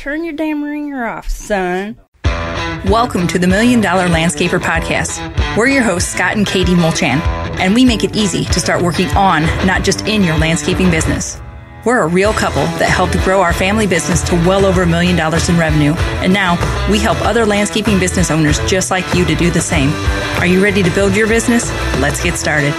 Turn your damn ringer off, son. Welcome to the Million Dollar Landscaper Podcast. We're your hosts, Scott and Katie Mulchan, and we make it easy to start working on, not just in your landscaping business. We're a real couple that helped grow our family business to well over a million dollars in revenue, and now we help other landscaping business owners just like you to do the same. Are you ready to build your business? Let's get started.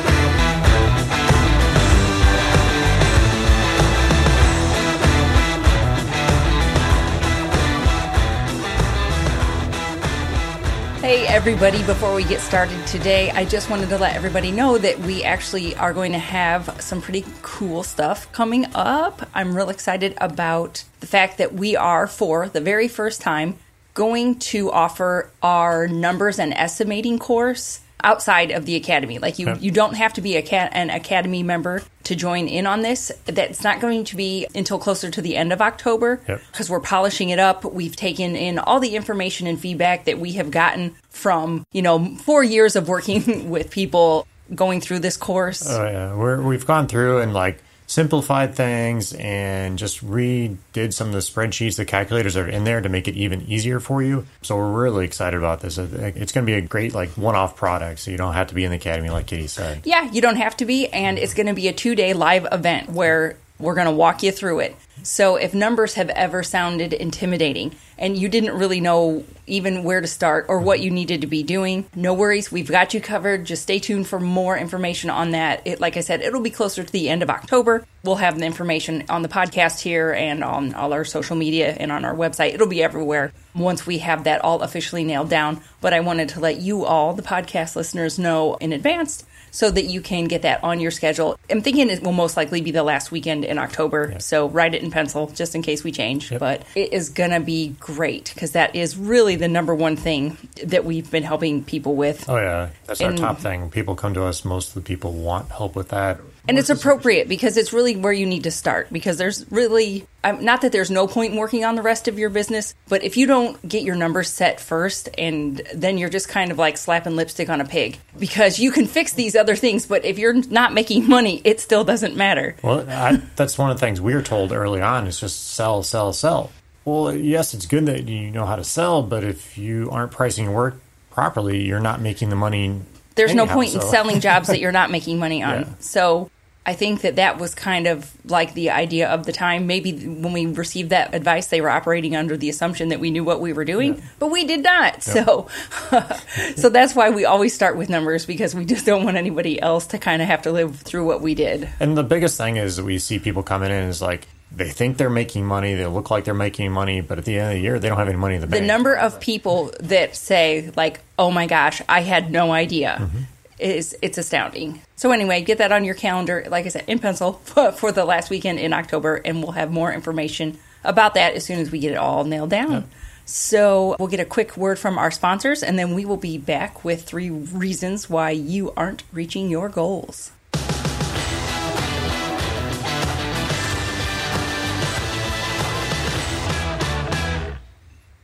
Hey, everybody, before we get started today, I just wanted to let everybody know that we actually are going to have some pretty cool stuff coming up. I'm real excited about the fact that we are, for the very first time, going to offer our numbers and estimating course outside of the academy. Like you, you don't have to be a cat, an academy member to join in on this. That's not going to be until closer to the end of October because Yep. we're polishing it up. We've taken in all the information and feedback that we have gotten from you know four years of working with people going through this course. Oh yeah, we're, we've gone through and like simplified things and just redid some of the spreadsheets, the calculators are in there to make it even easier for you. So we're really excited about this. It's going to be a great like one-off product, so you don't have to be in the academy like Katie said. Yeah, you don't have to be, and it's going to be a two day live event where we're going to walk you through it. So, if numbers have ever sounded intimidating and you didn't really know even where to start or what you needed to be doing, no worries. We've got you covered. Just stay tuned for more information on that. It, like I said, it'll be closer to the end of October. We'll have the information on the podcast here and on all our social media and on our website. It'll be everywhere once we have that all officially nailed down. But I wanted to let you all, the podcast listeners, know in advance so that you can get that on your schedule. I'm thinking it will most likely be the last weekend in October, so write it in pencil just in case we change. But it is going to be great because that is really the number one thing that we've been helping people with. Oh yeah, that's our top thing. People come to us. Most of the people want help with that. And it's appropriate because it's really where you need to start because there's really um, not that there's no point in working on the rest of your business, but if you don't get your numbers set first and then you're just kind of like slapping lipstick on a pig because you can fix these other things, but if you're not making money, it still doesn't matter. Well, I, that's one of the things we were told early on is just sell, sell, sell. Well, yes, it's good that you know how to sell, but if you aren't pricing your work properly, you're not making the money. There's no anyhow, point in selling jobs that you're not making money on. Yeah. So I think that that was kind of like the idea of the time. Maybe when we received that advice, they were operating under the assumption that we knew what we were doing, but we did not. So, so that's why we always start with numbers because we just don't want anybody else to kind of have to live through what we did. And the biggest thing is we see people coming in is like they think they're making money, they look like they're making money, but at the end of the year, they don't have any money in the bank. The number of people that say like, "Oh my gosh, I had no idea." Mm-hmm. Is it's astounding. So anyway, get that on your calendar, like I said, in pencil for, for the last weekend in October, and we'll have more information about that as soon as we get it all nailed down. So we'll get a quick word from our sponsors, and then we will be back with three reasons why you aren't reaching your goals.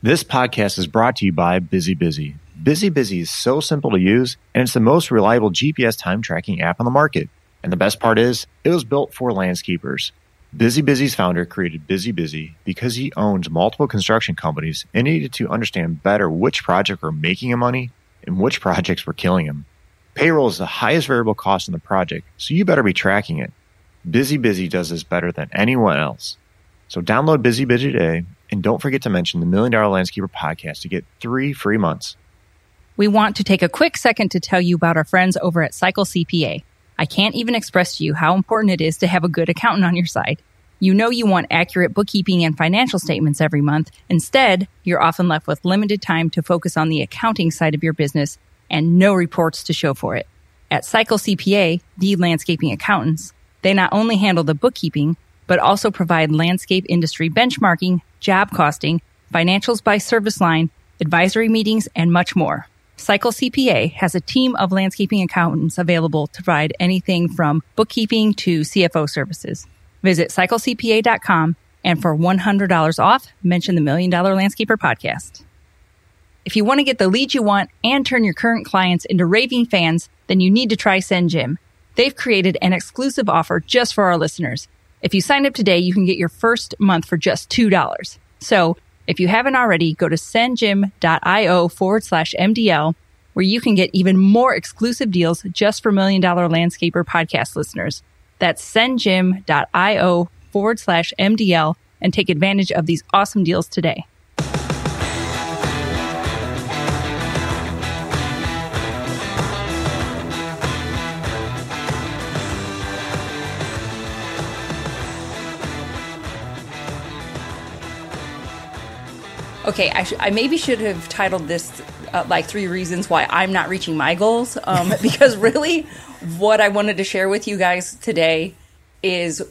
This podcast is brought to you by Busy Busy. Busy Busy is so simple to use, and it's the most reliable GPS time tracking app on the market. And the best part is, it was built for landscapers. Busy Busy's founder created Busy Busy because he owns multiple construction companies and needed to understand better which projects were making him money and which projects were killing him. Payroll is the highest variable cost in the project, so you better be tracking it. Busy Busy does this better than anyone else. So download Busy Busy today and don't forget to mention the Million Dollar Landscaper podcast to get three free months. We want to take a quick second to tell you about our friends over at Cycle CPA. I can't even express to you how important it is to have a good accountant on your side. You know you want accurate bookkeeping and financial statements every month. Instead, you're often left with limited time to focus on the accounting side of your business and no reports to show for it. At Cycle CPA, the landscaping accountants, they not only handle the bookkeeping, but also provide landscape industry benchmarking, job costing, financials by service line, advisory meetings, and much more. Cycle CPA has a team of landscaping accountants available to provide anything from bookkeeping to CFO services. Visit cyclecpa.com and for $100 off, mention the Million Dollar Landscaper podcast. If you want to get the leads you want and turn your current clients into raving fans, then you need to try SendJim. They've created an exclusive offer just for our listeners. If you sign up today, you can get your first month for just $2. So If you haven't already, go to sendjim.io forward slash MDL, where you can get even more exclusive deals just for Million Dollar Landscaper podcast listeners. That's sendjim.io forward slash MDL and take advantage of these awesome deals today. Okay, I, sh- I maybe should have titled this uh, like three reasons why I'm not reaching my goals. Um, because really, what I wanted to share with you guys today is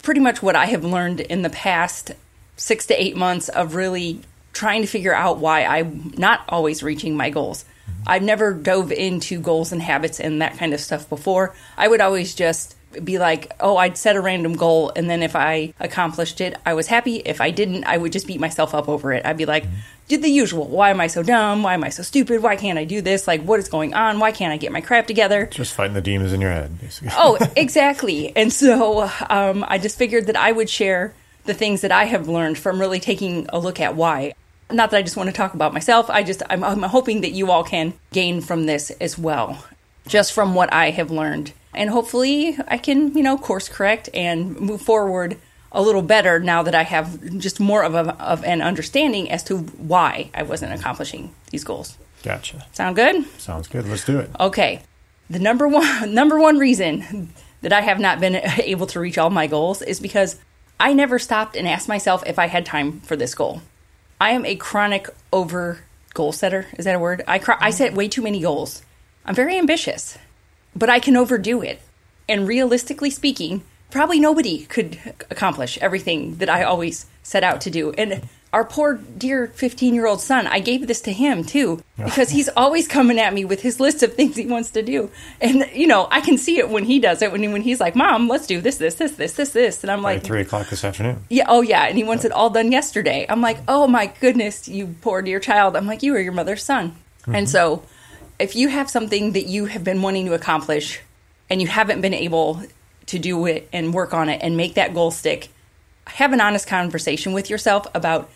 pretty much what I have learned in the past six to eight months of really trying to figure out why I'm not always reaching my goals. I've never dove into goals and habits and that kind of stuff before. I would always just be like, oh, I'd set a random goal, and then if I accomplished it, I was happy. If I didn't, I would just beat myself up over it. I'd be like, did the usual. Why am I so dumb? Why am I so stupid? Why can't I do this? Like, what is going on? Why can't I get my crap together? Just fighting the demons in your head, basically. oh, exactly. And so um, I just figured that I would share the things that I have learned from really taking a look at why. Not that I just want to talk about myself. I just I'm, I'm hoping that you all can gain from this as well, just from what I have learned, and hopefully I can you know course correct and move forward a little better now that I have just more of, a, of an understanding as to why I wasn't accomplishing these goals. Gotcha. Sound good? Sounds good. Let's do it. Okay. The number one number one reason that I have not been able to reach all my goals is because I never stopped and asked myself if I had time for this goal. I am a chronic over goal setter. Is that a word? I cr- I set way too many goals. I'm very ambitious, but I can overdo it. And realistically speaking, probably nobody could accomplish everything that I always set out to do. And our poor dear 15 year old son, I gave this to him too, because he's always coming at me with his list of things he wants to do. And, you know, I can see it when he does it, when, he, when he's like, Mom, let's do this, this, this, this, this, this. And I'm By like, three o'clock this afternoon. yeah, oh yeah, and he wants it all done yesterday. I'm like, oh my goodness, you poor dear child. I'm like, you are your mother's son. Mm-hmm. And so, if you have something that you have been wanting to accomplish and you haven't been able to do it and work on it and make that goal stick, have an honest conversation with yourself about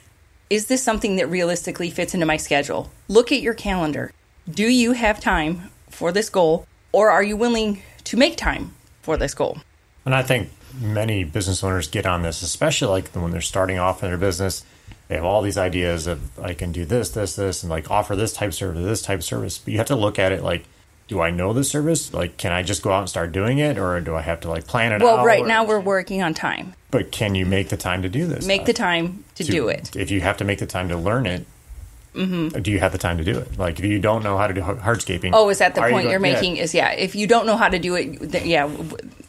is this something that realistically fits into my schedule? Look at your calendar. Do you have time for this goal or are you willing to make time for this goal? And I think many business owners get on this, especially like when they're starting off in their business. They have all these ideas of I can do this, this, this, and like offer this type of service, this type of service. But you have to look at it like, do I know this service? Like, can I just go out and start doing it, or do I have to like plan it out? Well, right or- now we're working on time. But can you make the time to do this? Make the time to do it. If you have to make the time to learn it, mm-hmm. do you have the time to do it? Like, if you don't know how to do hardscaping, Oh, is that the are you point you're yeah, making? Is yeah, if you don't know how to do it, th- yeah.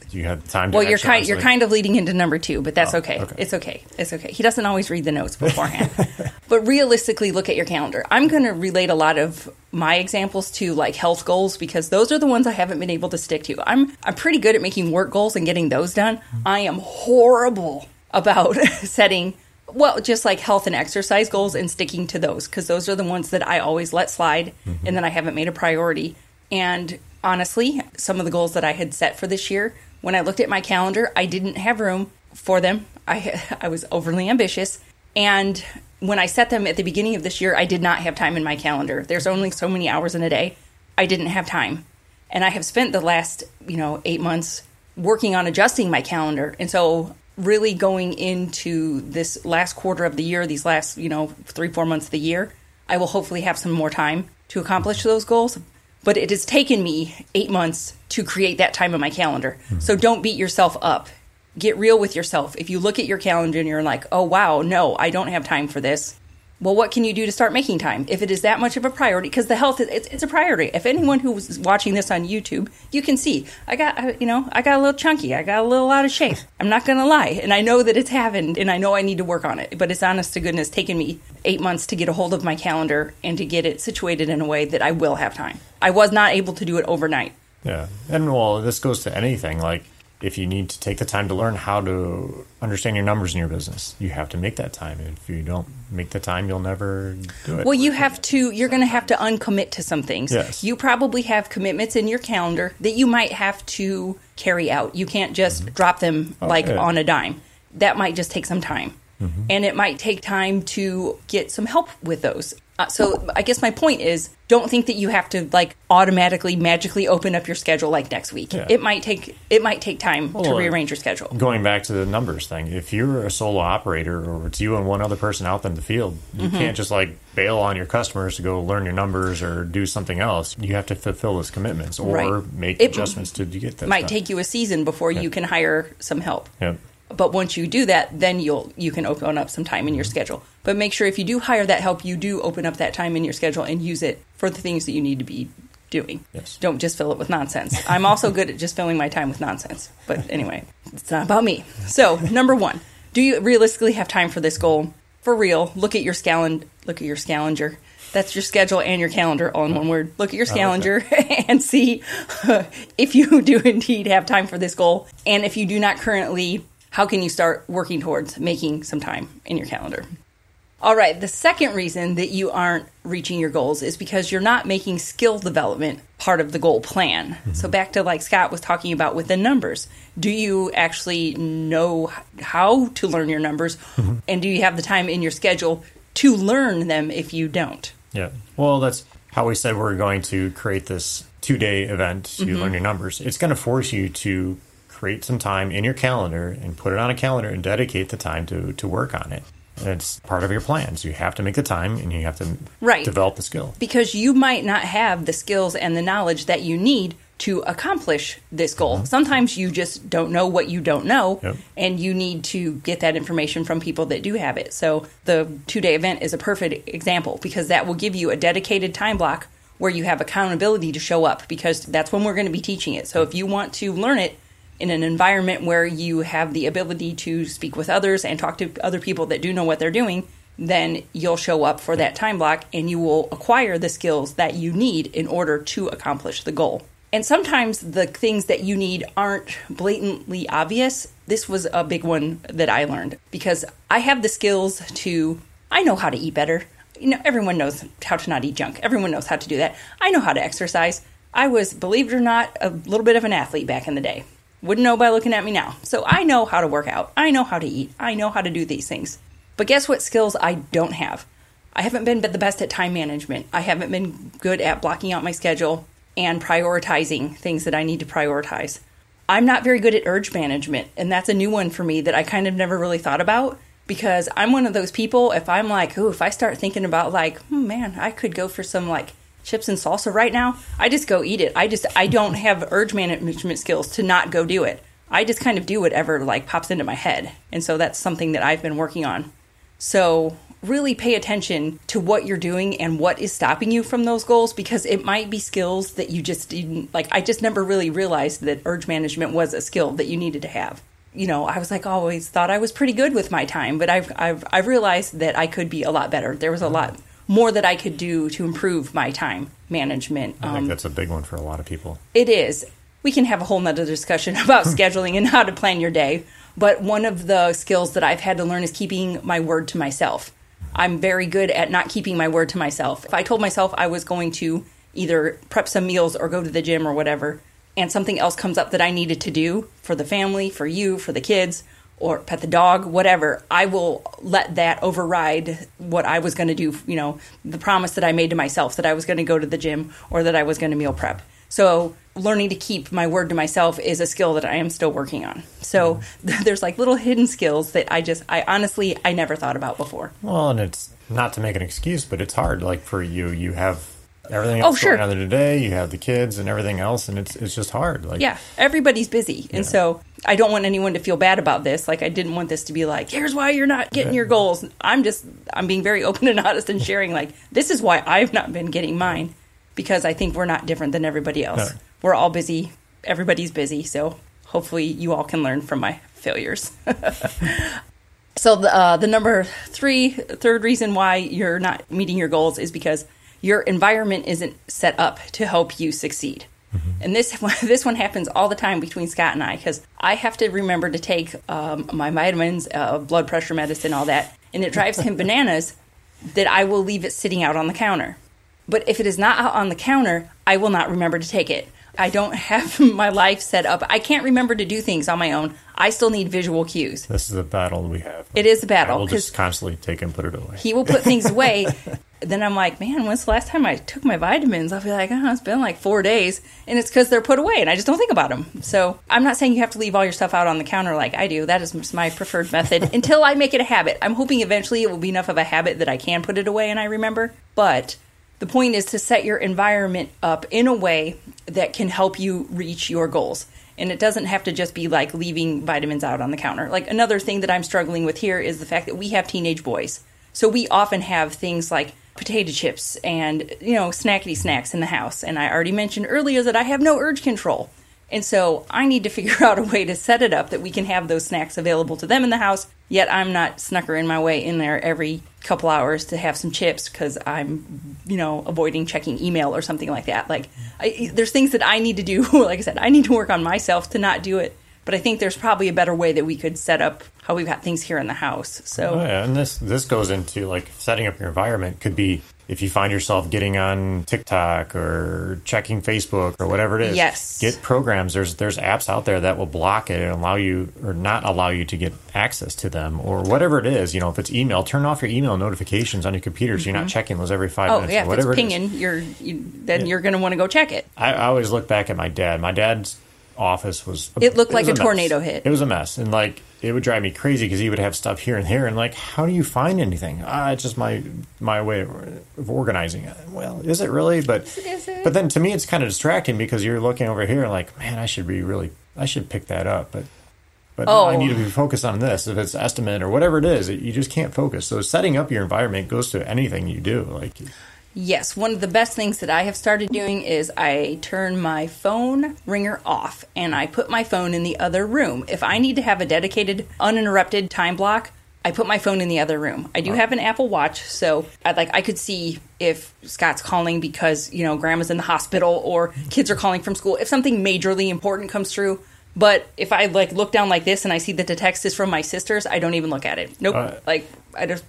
Do you have time? To Well, you're kind you're kind of leading into number two, but that's Oh, okay. okay. It's okay. It's okay. He doesn't always read the notes beforehand. but realistically, look at your calendar. I'm going to relate a lot of my examples to like health goals because those are the ones I haven't been able to stick to. I'm I'm pretty good at making work goals and getting those done. Mm-hmm. I am horrible about setting well, just like health and exercise goals and sticking to those because those are the ones that I always let slide mm-hmm. and then I haven't made a priority. And honestly, some of the goals that I had set for this year, when I looked at my calendar, I didn't have room for them. I I was overly ambitious and when I set them at the beginning of this year, I did not have time in my calendar. There's only so many hours in a day. I didn't have time. And I have spent the last, you know, 8 months working on adjusting my calendar. And so really going into this last quarter of the year, these last, you know, 3-4 months of the year, I will hopefully have some more time to accomplish those goals. But it has taken me 8 months to create that time in my calendar. Hmm. So don't beat yourself up get real with yourself. If you look at your calendar and you're like, oh, wow, no, I don't have time for this. Well, what can you do to start making time? If it is that much of a priority, because the health, it's, it's a priority. If anyone who was watching this on YouTube, you can see, I got, uh, you know, I got a little chunky. I got a little out of shape. I'm not going to lie. And I know that it's happened and I know I need to work on it. But it's honest to goodness taken me eight months to get a hold of my calendar and to get it situated in a way that I will have time. I was not able to do it overnight. Yeah, and well, this goes to anything. Like, if you need to take the time to learn how to understand your numbers in your business, you have to make that time. And if you don't make the time, you'll never do it. Well, you have to, you're going to have to uncommit to some things. Yes. You probably have commitments in your calendar that you might have to carry out. You can't just drop them like Mm-hmm. Oh, yeah. on a dime. That might just take some time. and it might take time to get some help with those. Uh, so I guess my point is don't think that you have to like automatically magically open up your schedule like next week. Yeah. It might take it might take time to rearrange your schedule. Going back to the numbers thing, if you're a solo operator or it's you and one other person out in the field, you Mm-hmm. can't just like bail on your customers to go learn your numbers or do something else. You have to fulfill those commitments or Right. make It adjustments to get that. might stuff. take you a season before you can hire some help. Yep. But once you do that, then you'll you can open up some time in your schedule. But make sure if you do hire that help, you do open up that time in your schedule and use it for the things that you need to be doing. Yes. Don't just fill it with nonsense. I'm also good at just filling my time with nonsense. But anyway, it's not about me. So, number 1, do you realistically have time for this goal? For real, look at your scalen look at your scavenger. That's your schedule and your calendar all in one word. Look at your scavenger and see if you do indeed have time for this goal. And if you do not currently, how can you start working towards making some time in your calendar? All right, the second reason that you aren't reaching your goals is because you're not making skill development part of the goal plan. So, back to like Scott was talking about with the numbers. Do you actually know how to learn your numbers? And do you have the time in your schedule to learn them if you don't? Yeah. Well, that's how we said we're going to create this two day event to Mm-hmm. learn your numbers. It's going to force you to create some time in your calendar and put it on a calendar and dedicate the time to, to work on it. It's part of your plans. You have to make the time and you have to Right. develop the skill. because you might not have the skills and the knowledge that you need to accomplish this goal. Uh-huh. Sometimes you just don't know what you don't know, Yep. and you need to get that information from people that do have it. So, the two day event is a perfect example because that will give you a dedicated time block where you have accountability to show up because that's when we're going to be teaching it. So, if you want to learn it, in an environment where you have the ability to speak with others and talk to other people that do know what they're doing, then you'll show up for that time block and you will acquire the skills that you need in order to accomplish the goal. And sometimes the things that you need aren't blatantly obvious. This was a big one that I learned because I have the skills to, I know how to eat better. You know, everyone knows how to not eat junk. Everyone knows how to do that. I know how to exercise. I was, believe it or not, a little bit of an athlete back in the day. Wouldn't know by looking at me now. So I know how to work out. I know how to eat. I know how to do these things. But guess what skills I don't have? I haven't been the best at time management. I haven't been good at blocking out my schedule and prioritizing things that I need to prioritize. I'm not very good at urge management, and that's a new one for me that I kind of never really thought about because I'm one of those people. If I'm like, oh, if I start thinking about like, hmm, man, I could go for some like chips and salsa right now, I just go eat it. I just I don't have urge management skills to not go do it. I just kind of do whatever like pops into my head, and so that's something that I've been working on. So really pay attention to what you're doing and what is stopping you from those goals because it might be skills that you just didn't like I just never really realized that urge management was a skill that you needed to have. You know, I was like always thought I was pretty good with my time, but I've I've I've realized that I could be a lot better. There was a lot more that I could do to improve my time management. I Um, think that's a big one for a lot of people. it is. We can have a whole nother discussion about scheduling and how to plan your day. But one of the skills that I've had to learn is keeping my word to myself. I'm very good at not keeping my word to myself. If I told myself I was going to either prep some meals or go to the gym or whatever, and something else comes up that I needed to do for the family, for you, for the kids, or pet the dog, whatever, I will let that override what I was going to do, you know, the promise that I made to myself that I was going to go to the gym or that I was going to meal prep. So, learning to keep my word to myself is a skill that I am still working on. So, mm-hmm. there's like little hidden skills that I just, I honestly, I never thought about before. Well, and it's not to make an excuse, but it's hard. Like for you, you have everything Oh, else sure. going on today. You have the kids and everything else, and it's it's just hard. Like Yeah, everybody's busy. And Yeah. so I don't want anyone to feel bad about this. Like I didn't want this to be like, here's why you're not getting your goals. I'm just I'm being very open and honest and sharing like this is why I've not been getting mine because I think we're not different than everybody else. No. We're all busy. Everybody's busy. So hopefully you all can learn from my failures. so the uh, the number three third reason why you're not meeting your goals is because your environment isn't set up to help you succeed. And this this one happens all the time between Scott and I because I have to remember to take um, my vitamins, uh, blood pressure medicine, all that, and it drives him bananas that I will leave it sitting out on the counter. But if it is not out on the counter, I will not remember to take it. I don't have my life set up. I can't remember to do things on my own. I still need visual cues. This is a battle we have. It is a battle will because just constantly take and put it away. he will put things away. then I'm like, man, when's the last time I took my vitamins? I'll be like, oh, it's been like four days. And it's because they're put away and I just don't think about them. So I'm not saying you have to leave all your stuff out on the counter like I do. That is my preferred method until I make it a habit. I'm hoping eventually it will be enough of a habit that I can put it away and I remember. But the point is to set your environment up in a way that can help you reach your goals. And it doesn't have to just be like leaving vitamins out on the counter. Like another thing that I'm struggling with here is the fact that we have teenage boys. So we often have things like potato chips and, you know, snackety snacks in the house. And I already mentioned earlier that I have no urge control. And so I need to figure out a way to set it up that we can have those snacks available to them in the house, yet I'm not snuckering my way in there every couple hours to have some chips because I'm, you know, avoiding checking email or something like that. Like, I, there's things that I need to do. Like I said, I need to work on myself to not do it. But I think there's probably a better way that we could set up how we've got things here in the house. So Oh, yeah, and this this goes into like setting up your environment. Could be if you find yourself getting on TikTok or checking Facebook or whatever it is. Yes. Get programs. There's there's apps out there that will block it and allow you or not allow you to get access to them or whatever it is. You know, if it's email, turn off your email notifications on your computer so you're not mm-hmm. checking those every five oh minutes. yeah, or if whatever it's it is. pinging, you're you, then you're going to want to go check it. I, I always look back at my dad. My dad's office was It looked like was a mess. tornado hit. It was a mess, and like it would drive me crazy because he would have stuff here and there, and like, how do you find anything? Ah, it's just my my way of organizing it. Well, is it really? But it? but then to me, it's kind of distracting because you're looking over here and like, man, I should be really, I should pick that up, but. But no, I Oh. need to be focused on this. If it's estimate or whatever it is, you just can't focus. So setting up your environment goes to anything you do. Like Yes, one of the best things that I have started doing is I turn my phone ringer off and I put my phone in the other room. If I need to have a dedicated, uninterrupted time block, I put my phone in the other room. I do have an Apple Watch, so I like I could see if Scott's calling because, you know, grandma's in the hospital or kids are calling from school. If something majorly important comes through, but if I like look down like this and I see that the text is from my sisters, I don't even look at it. Nope. Uh, like I just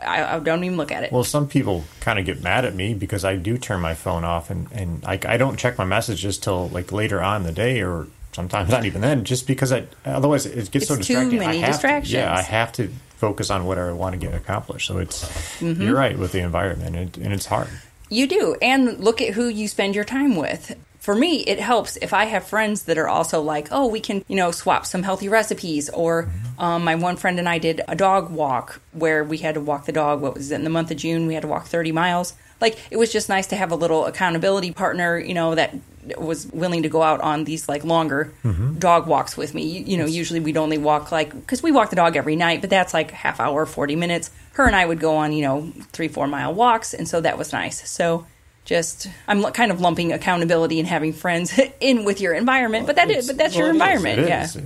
I, I don't even look at it. Well, some people kind of get mad at me because I do turn my phone off and and like I don't check my messages till like later on in the day or sometimes not even then, just because I otherwise it gets so It's too distracting. many I distractions. To, yeah, I have to focus on what I want to get accomplished. So it's Mm-hmm. you're right with the environment and, and it's hard. You do. And look at who you spend your time with. For me, it helps if I have friends that are also like, oh, we can, you know, swap some healthy recipes. Or um, my one friend and I did a dog walk where we had to walk the dog. What was it, in the month of June? We had to walk 30 miles. Like, it was just nice to have a little accountability partner, you know, that was willing to go out on these like longer dog walks with me. You, you know, usually we'd only walk like, because we walk the dog every night, but that's like half hour, 40 minutes. Her and I would go on, you know, three, four mile walks. And so that was nice. So, just I'm kind of lumping accountability and having friends in with your environment, but that is, but that's your Well, is, environment, yeah. is.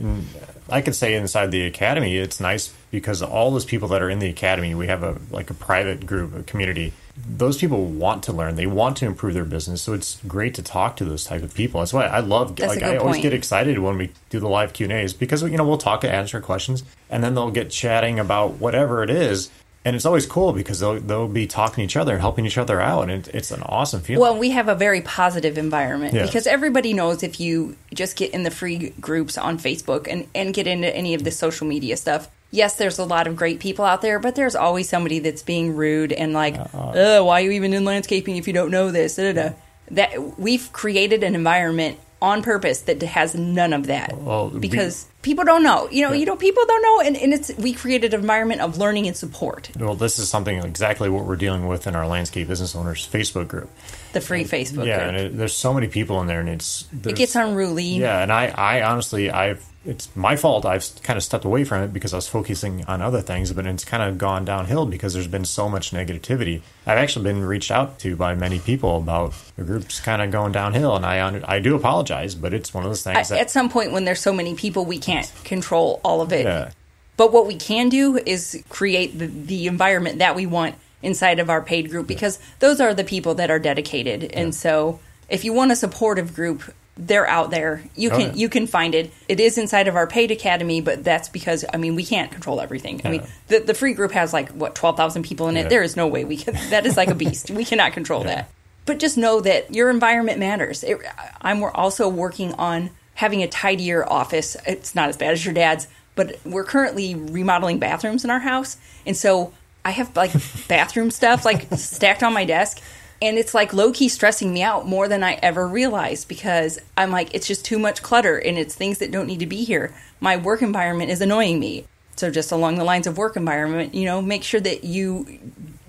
I could say inside the academy, it's nice because all those people that are in the academy, we have a like a private group, a community. Those people want to learn. They want to improve their business. So it's great to talk to those type of people. That's why I love. That's like I always point. get excited when we do the live Q and A's because you know we'll talk and answer questions, and then they'll get chatting about whatever it is. And it's always cool because they'll they'll be talking to each other and helping each other out, and it, it's an awesome feeling. Well, we have a very positive environment because everybody knows if you just get in the free groups on Facebook and, and get into any of the social media stuff. Yes, there's a lot of great people out there, but there's always somebody that's being rude and like, "Uh, why are you even in landscaping if you don't know this? Da, da, da. That we've created an environment on purpose that has none of that Well, we- because people don't know. You know, you know, people don't know, and, and it's we created an environment of learning and support. well, this is something exactly what we're dealing with in our landscape business owners Facebook group. The free Facebook yeah, group. and it, there's so many people in there, and it's it gets unruly. Yeah, and I, I honestly, I've it's my fault. I've kind of stepped away from it because I was focusing on other things, but it's kind of gone downhill because there's been so much negativity. I've actually been reached out to by many people about the group's kind of going downhill, and I I do apologize, but it's one of those things that at some point when there's so many people we can't control all of it Yeah. but what we can do is create the, the environment that we want inside of our paid group because those are the people that are dedicated and so if you want a supportive group they're out there you Oh, can yeah. you can find it it is inside of our paid academy but that's because i mean we can't control everything i mean the, the free group has like what 12000 people in it Yeah. there is no way we can that is like a beast we cannot control that but just know that your environment matters. It, I'm also working on having a tidier office. It's not as bad as your dad's, but we're currently remodeling bathrooms in our house, and so I have like bathroom stuff like stacked on my desk. And it's like low key stressing me out more than I ever realized because I'm like, it's just too much clutter and it's things that don't need to be here. My work environment is annoying me. So, just along the lines of work environment, you know, make sure that you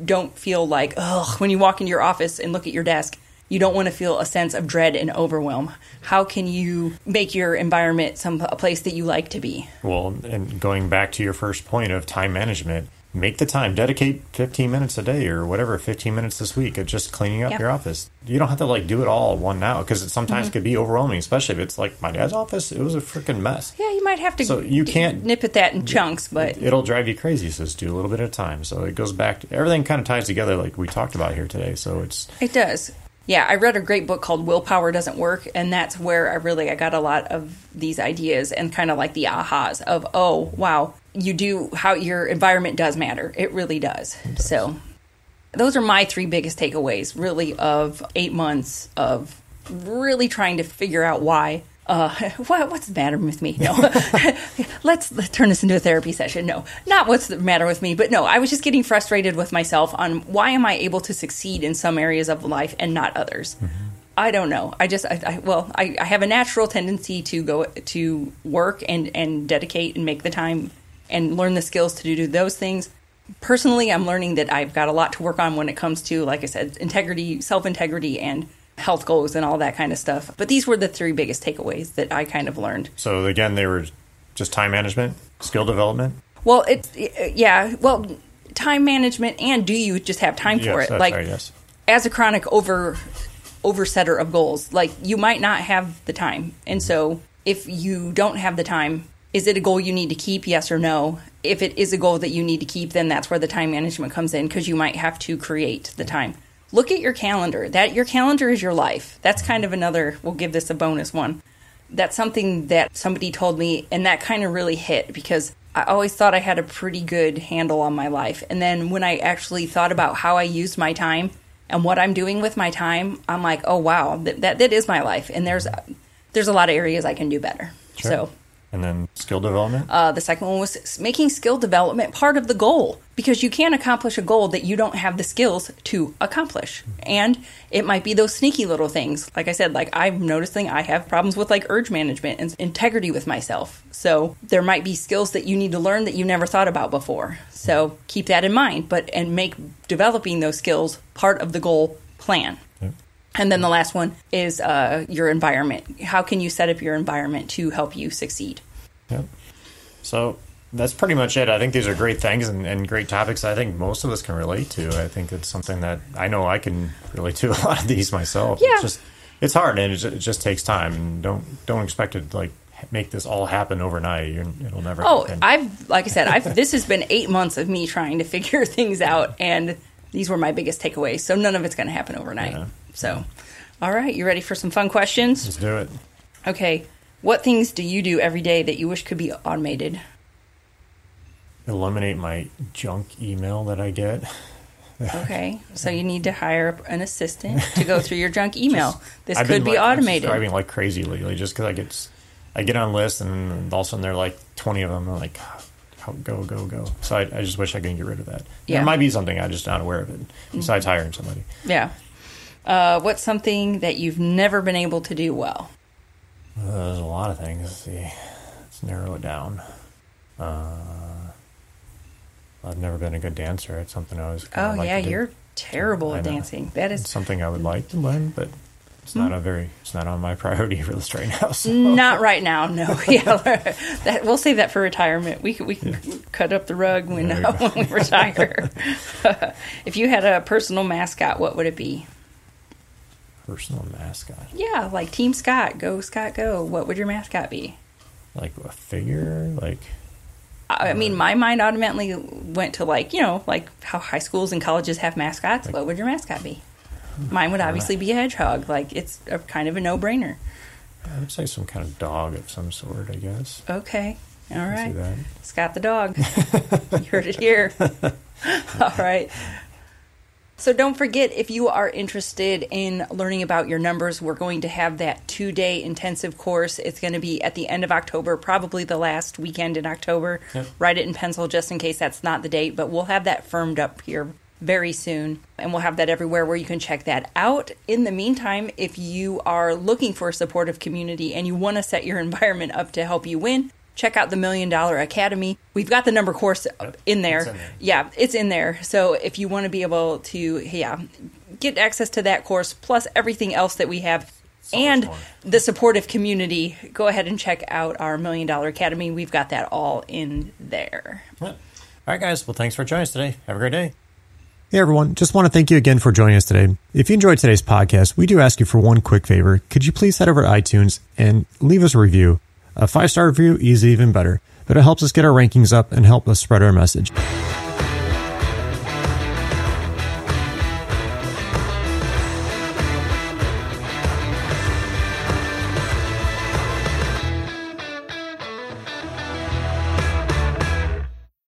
don't feel like, ugh, when you walk into your office and look at your desk, you don't want to feel a sense of dread and overwhelm. How can you make your environment some a place that you like to be? Well, and going back to your first point of time management, make the time dedicate 15 minutes a day or whatever 15 minutes this week of just cleaning up Yep. your office you don't have to like do it all one now because it sometimes Mm-hmm. could be overwhelming especially if it's like my dad's office it was a freaking mess Yeah, you might have to So you d- can't- nip at that in chunks, but it'll drive you crazy so just do a little bit at a time so it goes back to everything kind of ties together like we talked about here today so it's It does. Yeah, I read a great book called Willpower Doesn't Work, and that's where I really I got a lot of these ideas and kind of like the ahas of oh wow, you do how your environment does matter. It really does. So those are my three biggest takeaways really of 8 months of really trying to figure out why uh, what, what's the matter with me? No, let's, let's turn this into a therapy session. No, not what's the matter with me, but no, I was just getting frustrated with myself on why am I able to succeed in some areas of life and not others. I don't know. I just, I, I well, I, I have a natural tendency to go to work and and dedicate and make the time and learn the skills to do those things. Personally, I'm learning that I've got a lot to work on when it comes to, like I said, integrity, self integrity, and health goals and all that kind of stuff. But these were the three biggest takeaways that I kind of learned. so again they were just time management skill development Well, it's yeah. Well, time management and do you just have time for yes it? that's like right yes as a chronic over oversetter of goals, like you might not have the time. And mm-hmm. so if you don't have the time, is it a goal you need to keep? Yes or no? If it is a goal that you need to keep, then that's where the time management comes in because you might have to create the mm-hmm. time. Look at your calendar. That your calendar is your life. That's kind of another we'll give this a bonus one. That's something that somebody told me and that kind of really hit because I always thought I had a pretty good handle on my life. And then when I actually thought about how I used my time and what I'm doing with my time, I'm like, oh wow, that that, that is my life, and there's there's a lot of areas I can do better. Sure. So and then skill development uh, the second one was making skill development part of the goal because you can't accomplish a goal that you don't have the skills to accomplish. And it might be those sneaky little things. Like I said, like I'm noticing I have problems with like urge management and integrity with myself. So there might be skills that you need to learn that you never thought about before. So keep that in mind, but and make developing those skills part of the goal plan. And then the last one is uh, your environment. How can you set up your environment to help you succeed? Yep. So that's pretty much it. I think these are great things and, and great topics. I think most of us can relate to. I think it's something that I know I can relate to a lot of these myself. Yeah. It's just it's hard and it just, it just takes time and don't don't expect to like make this all happen overnight. You're, it'll never. Oh, happen. I've like I said, I've this has been eight months of me trying to figure things out, and these were my biggest takeaways. So none of it's going to happen overnight. Yeah. So, all right, you ready for some fun questions? Let's do it. Okay, what things do you do every day that you wish could be automated? Eliminate my junk email that I get. Okay, so you need to hire an assistant to go through your junk email. this I've could be like, automated. Driving like crazy lately, just because I get I get on lists and all of a sudden there are like twenty of them. I'm like, "How- go go go. So I, I just wish I could get rid of that. Yeah. There might be something I'm just not aware of it. Besides hiring somebody. Yeah. Uh, what's something that you've never been able to do well? Uh, there's a lot of things. Let's see. Let's narrow it down. Uh, I've never been a good dancer. It's something I was. Oh yeah, you're terrible I at know. dancing. That is It's something I would like to learn, but it's not a very. It's not on my priority list right now. So. Not right now, no. Yeah, that, we'll save that for retirement. We can, we can cut up the rug when uh, when we retire. if you had a personal mascot, what would it be? Personal mascot, Yeah, like Team Scott, go Scott, go. What would your mascot be? like a figure, like I I mean, my mind automatically went to like you know like how high schools and colleges have mascots. What would your mascot be? Mine would obviously be a hedgehog. Like it's a kind of a no brainer. I would say some kind of dog of some sort. I guess. Okay, all that. Scott the dog. you heard it here. All right. So don't forget if you are interested in learning about your numbers, we're going to have that two day intensive course. It's going to be at the end of October, probably the last weekend in October. Yep. Write it in pencil just in case that's not the date, but we'll have that firmed up here very soon. And we'll have that everywhere where you can check that out. In the meantime, if you are looking for a supportive community and you want to set your environment up to help you win, check out the Million Dollar Academy. We've got the number course in there. It's in there. Yeah, it's in there. So if you want to be able to, yeah, get access to that course plus everything else that we have. So and the supportive community, go ahead and check out our Million Dollar Academy. We've got that all in there. Yeah. All right, guys. Well, thanks for joining us today. Have a great day. Hey everyone, just want to thank you again for joining us today. If you enjoyed today's podcast, we do ask you for one quick favor. Could you please head over to iTunes and leave us a review? A five star review is even better, but it helps us get our rankings up and help us spread our message.